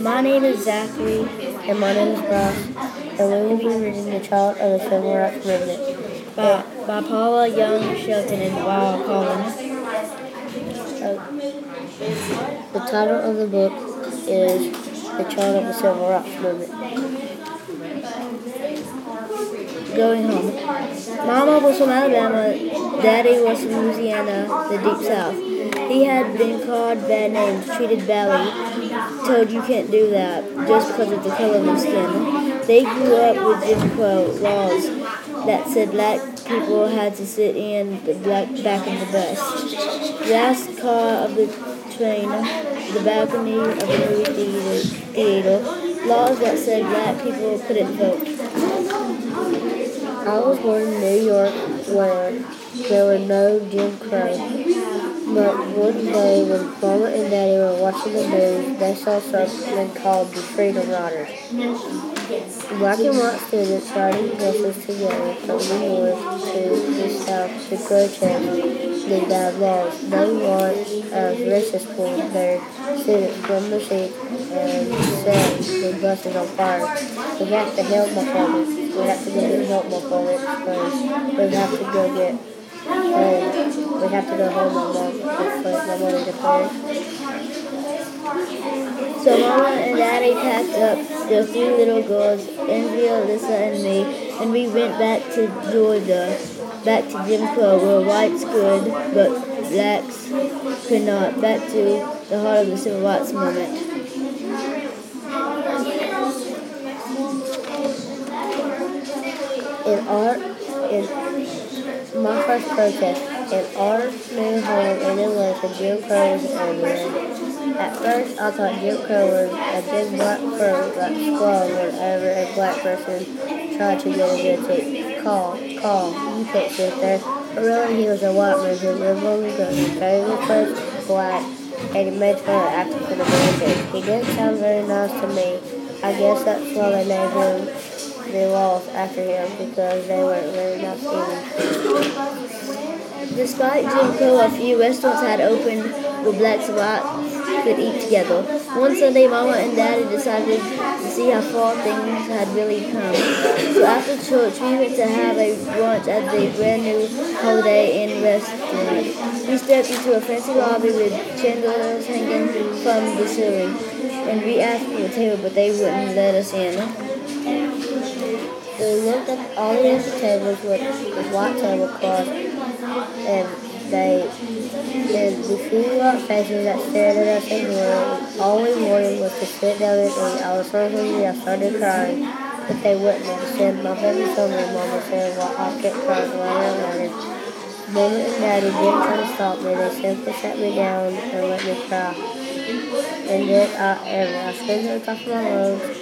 My name is Zachary. And my name is Bryce, and we will be reading The Child of the Civil Rights by, by Paula Young Shelton and Raul Colón. Uh, the title of the book is The Child of the Civil Rights Movement. Going home. Mama was from Alabama, Daddy was from Louisiana, the deep south. He had been called bad names, treated badly, told you can't do that just because of the color of your skin. They grew up with Jim Crow laws that said black people had to sit in the black back of the bus. Last car of the train, the balcony of the movie theater, laws that said black people couldn't vote. I was born in New York where there were no Jim Crow. But one day when Mama and Daddy were watching the news, they saw something called the Freedom Riders. Black and white students riding buses together from the north to the south to protest the bad laws. They want as racist pulled their students from the seats and set the buses on fire. We have to help my father. We have to go get help my father because we have to go get we have to go home because my. So Mama and Daddy packed up the three little girls, Andrea, Alyssa, and me, and we went back to Georgia, back to Jim Crow, where whites could, but blacks could not, back to the heart of the civil rights movement. In our, in protest, in our new home in Atlanta, Jim Crow was everywhere. At first, I thought Jim Crow was a big black fur that squalled whenever a black person tried to get a good take. Call, call, you can't sit there. But really, he was a white man who lived on the ground. His favorite black, and he made fun of African Americans. He didn't sound very nice to me. I guess that's why they named him the laws after him because they weren't very nice either. Despite Jim Crow, a few restaurants had opened where blacks and whites could eat together. One Sunday, Mama and Daddy decided to see how far things had really come. So after church, we went to have a brunch at the brand new Holiday Inn restaurant. We stepped into a fancy lobby with chandeliers hanging from the ceiling, and we asked for a table, but they wouldn't let us in. We looked at all the empty tables with, with white tablecloths, and they and the few white faces that stared at us and ignored. All we wanted was to sit down and eat. I was so hungry I started crying, but they wouldn't understand. My baby told me, Mama said, well, I kept crying later and later. Mama and Daddy didn't try to stop me. They simply sat me down and let me cry. And then I, and I stood on top of my lungs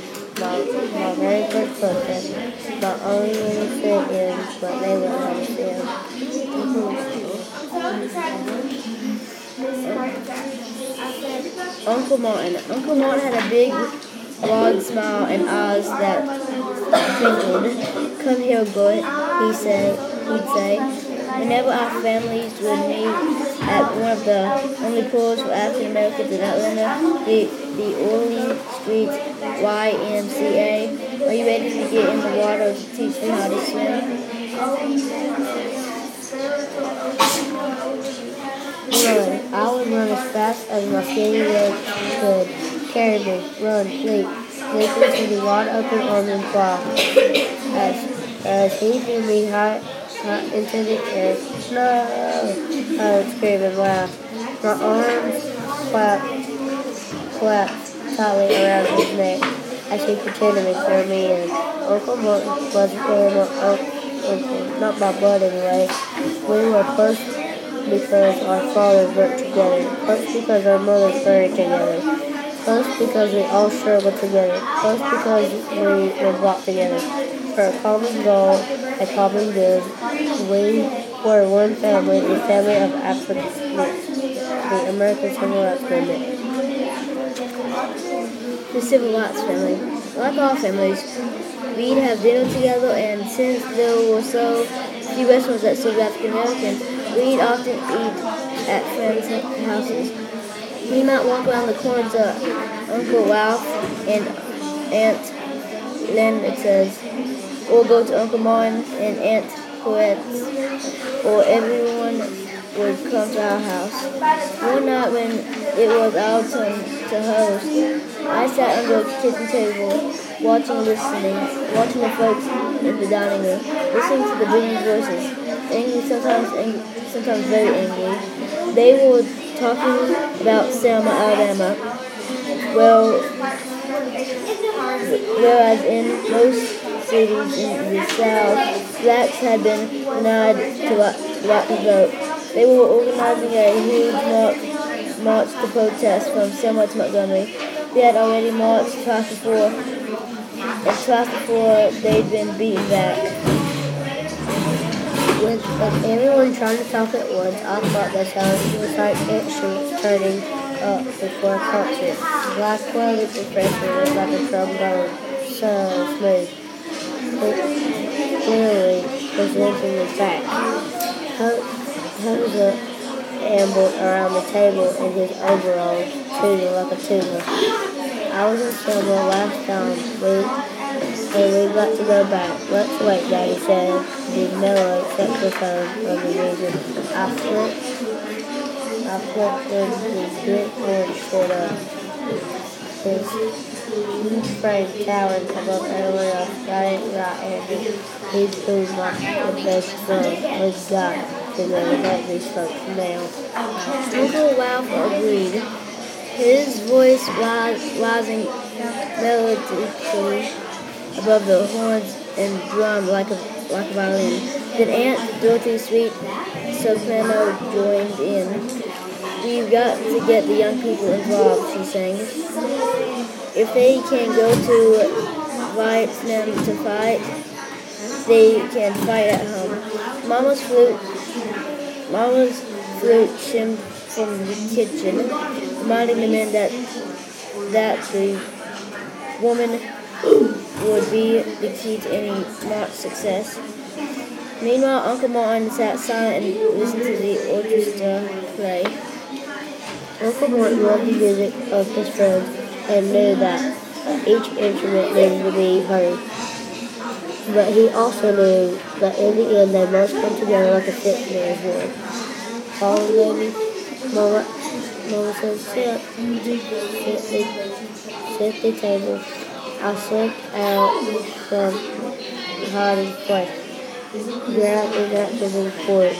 my, my very first protest, not only when fit in, but they would understand. Uncle Martin. Uncle Martin had a big, broad smile and eyes that twinkled. Come here, good, he said. He'd say. Whenever our families would meet at one of the only pools for African Americans in Atlanta, the the Orleans Street YMCA. Are you ready to get in the water to teach me how to swim? Run. I would run as fast as my skinny legs could carry me. Run, leap. Leap into the wide open and fly. As, as he threw me high, high into the air. No! I would scream and laugh. My arms clapped, clapped tightly around his neck as he pretended to throw me in. Uncle Martin wasn't really my uncle, not by blood anyway. We were close because our fathers worked together, close because our mothers buried together, close because we all struggled together, close because we were brought together for a common goal, a common good. We were one family, the family of Africans, the American Civil Rights Movement. The civil rights family. Like all families, we'd have dinner together, and since there were so few restaurants that served African Americans, we'd often eat at friends' houses. We might walk around the corner to Uncle Ralph and Aunt Lynn, it says, or go to Uncle Martin and Aunt Coretta's, or everyone would come to our house. One night when it was our turn to host, I sat under the kitchen table, watching, listening, watching the folks in the dining room, listening to the booming voices, angry, sometimes angry, sometimes very angry. They were talking about Selma, Alabama. Well, whereas in most cities in the South, blacks had been denied to right to vote. They were organizing a huge march, march to protest from Selma to Montgomery. They had already marched twice before, and twice before they'd been beaten back. With, everyone trying to talk at once, I thought that sounded was like instruments turning up before a concert. Black velvet refresher was like a trombone, so smooth. Clearly presenting the fact. Hosea ambled around the table in his overalls, tooting like a tuba. I was in trouble last time we and we've got to go back. Let's wait, Daddy said, the mellow saxophone of the music. I flipped, I flipped the good orange of his towered above everyone else. Got it right, Andy. He's proved my the best friend we've got to know about these folks now. Uncle Ralph agreed, his voice rising melodically above the horns and drum like a like a violin. Then Aunt Dorothy's sweet soprano joined in. We've got to get the young people involved, she sang. If they can go to Vietnam to fight, they can fight at home. Mama's flute, Mama's flute shimmed from the kitchen, reminding the men that that the woman would be the key to any march success. Meanwhile, Uncle Martin sat silent and listened to the orchestra play. Uncle Martin loved the music of his friends and knew that each instrument needed to be heard. But he also knew that in the end they must come together like a six man's one. Follow baby. Mama, Mama said, sit. Sit the, sit the table. I slipped out from hiding place, grabbed the napkins and fork,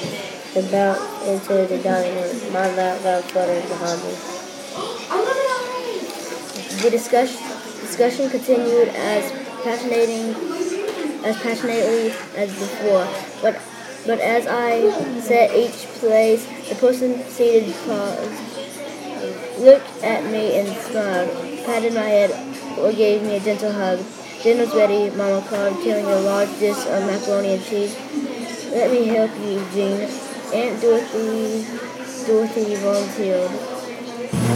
and bounced into the dining room. My lap got fluttering behind me. The discussion discussion continued as passionating as passionately as before, but but as I set each place, the person seated paused, looked at me and smiled, patted my head or gave me a gentle hug. Dinner's ready, Mama called, carrying a large dish of macaroni and cheese. Let me help you, Jean. Aunt Dorothy, Dorothy volunteered.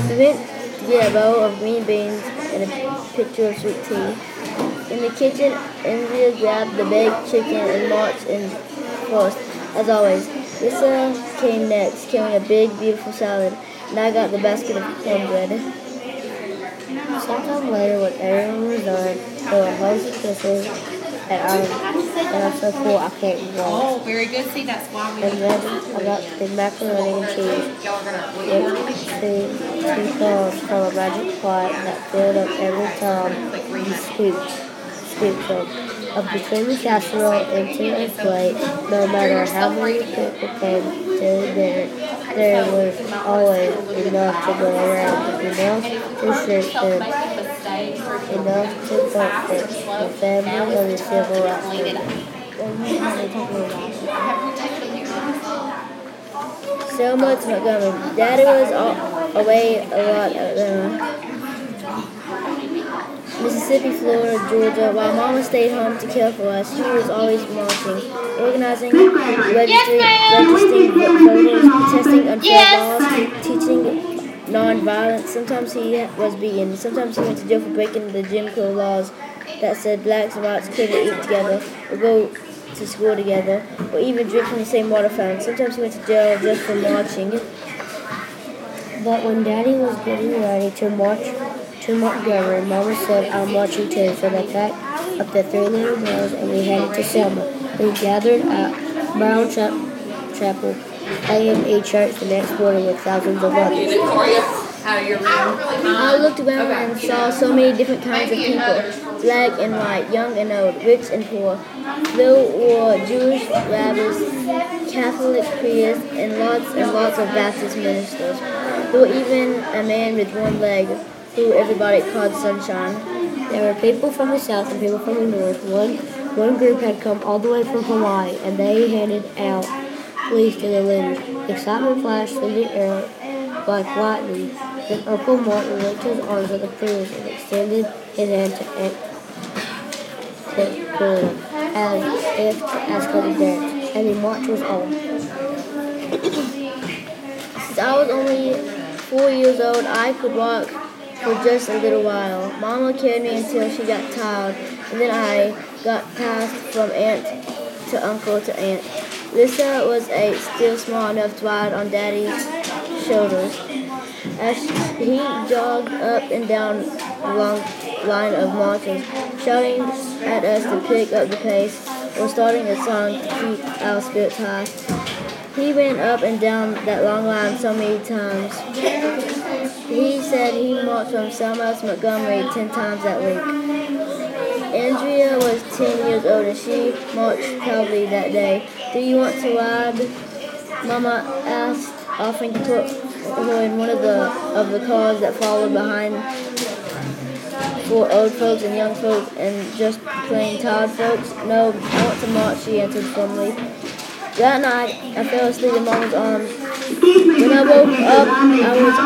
To get a bowl of green beans and a pitcher of sweet tea. In the kitchen, Andrea grabbed the baked chicken and marched in first, as always. Lisa came next, carrying a big, beautiful salad, and I got the basket of cornbread. Sometime later, when everyone was done, there were hugs and kisses, and I'm, and I'm so full I can't walk. Oh, very good. See, that's why we. And then I got the macaroni and cheese. Y'all are gonna. It two from a magic pot that filled up every time you scooped, scooped. Up between the casserole into a plate, no matter how many people came to dinner, there was always enough to go around, enough to sit them, enough to comfort the family of the civil rights Selma to Montgomery. Daddy was all, away a lot at uh, Mississippi, Florida, Georgia. While Mama stayed home to care for us, she was always marching, organizing, registering, registering voters, protesting unfair Yes. laws, teaching nonviolence. Sometimes he was beaten. Sometimes he went to jail for breaking the Jim Crow laws that said blacks and whites couldn't eat together or go to school together or even drink from the same water fountain. Sometimes he went to jail just for marching. But when Daddy was getting ready to march to Montgomery, Mama said, I'm marching too. So they packed up the three little girls and we headed to Selma. We gathered at Brown Chapel AME Church the next morning with thousands of others. I looked around and saw so many different kinds of people, black and white, young and old, rich and poor. There were Jewish rabbis, Catholic priests, and lots and lots of Baptist ministers. There were even a man with one leg who everybody called Sunshine. There were people from the south and people from the north. One one group had come all the way from Hawaii, and they handed out fleas to the ladies. Excitement flashed through the air like lightning. Then Uncle Martin linked his arms with the prayers and extended his hand to Aunt Cora as if to ask her to dance. And the march was on. Since I was only four years old, I could walk for just a little while. Mama carried me until she got tired, and then I got passed from aunt to uncle to aunt. Lisa was a still small enough to ride on Daddy's shoulders. As he jogged up and down the long line of marchers, shouting at us to pick up the pace, or starting a song to keep our spirits high. He ran up and down that long line so many times. He said he marched from Selma to Montgomery ten times that week. Andrea was 10 years old and she marched proudly that day. Do you want to ride? Mama asked, offering to put her in one of the of the cars that followed behind for old folks and young folks and just plain tired folks. No, I want to march, she answered firmly. That night, I fell asleep in Mama's arms. When I woke up, I was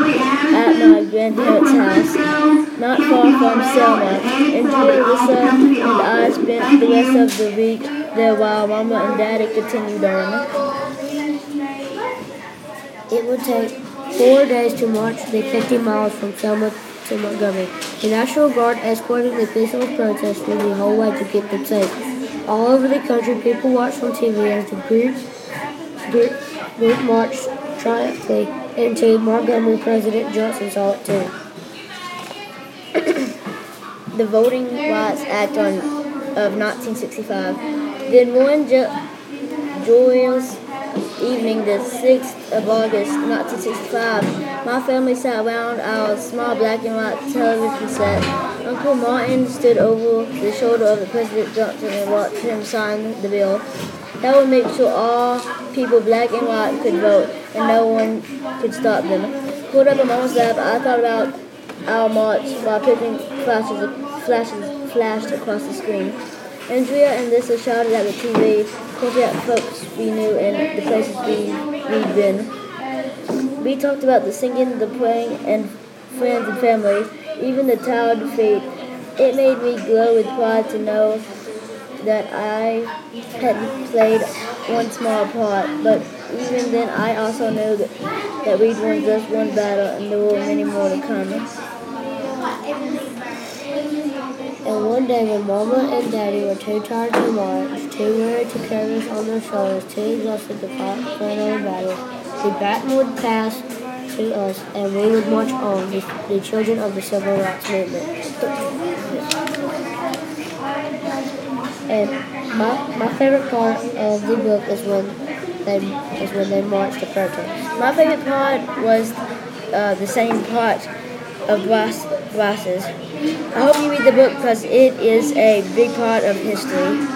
at my grandparents' house, not far from Selma. And Lisa and I spent the rest of the week there while Mama and Daddy continued on. It would take four days to march the 50 miles from Selma to Montgomery. The National Guard escorted the peaceful protesters the whole way to keep them safe. All over the country, people watched on TV as the group, group, group marched triumphantly into Montgomery. President Johnson saw it too. the Voting Rights Act on, of 1965. Then one jo- joyous evening, the 6th of August, 1965, my family sat around our small black and white television set. Uncle Martin stood over the shoulder of the President Johnson and watched him sign the bill. That would make sure all people, black and white, could vote, and no one could stop them. Pulled up on Mama's lap, I thought about our march while picking flashes, flashes flashed across the screen. Andrea and Lisa shouted at the TV, pointing at folks we knew and the places we, we'd been. We talked about the singing, the praying, and friends and family, even the tired feet. It made me glow with pride to know that I had played one small part, but even then I also knew that, that we'd won just one battle and there were many more to come. And one day when Mama and Daddy were too tired to march, too weary to carry us on their shoulders, too exhausted to fight for another battle, the baton would pass to us and we would march on, the, the children of the Civil Rights Movement. And my, my favorite part of the book is when they is when they march to protest. My favorite part was uh, the same part of glasses. I hope you read the book because it is a big part of history.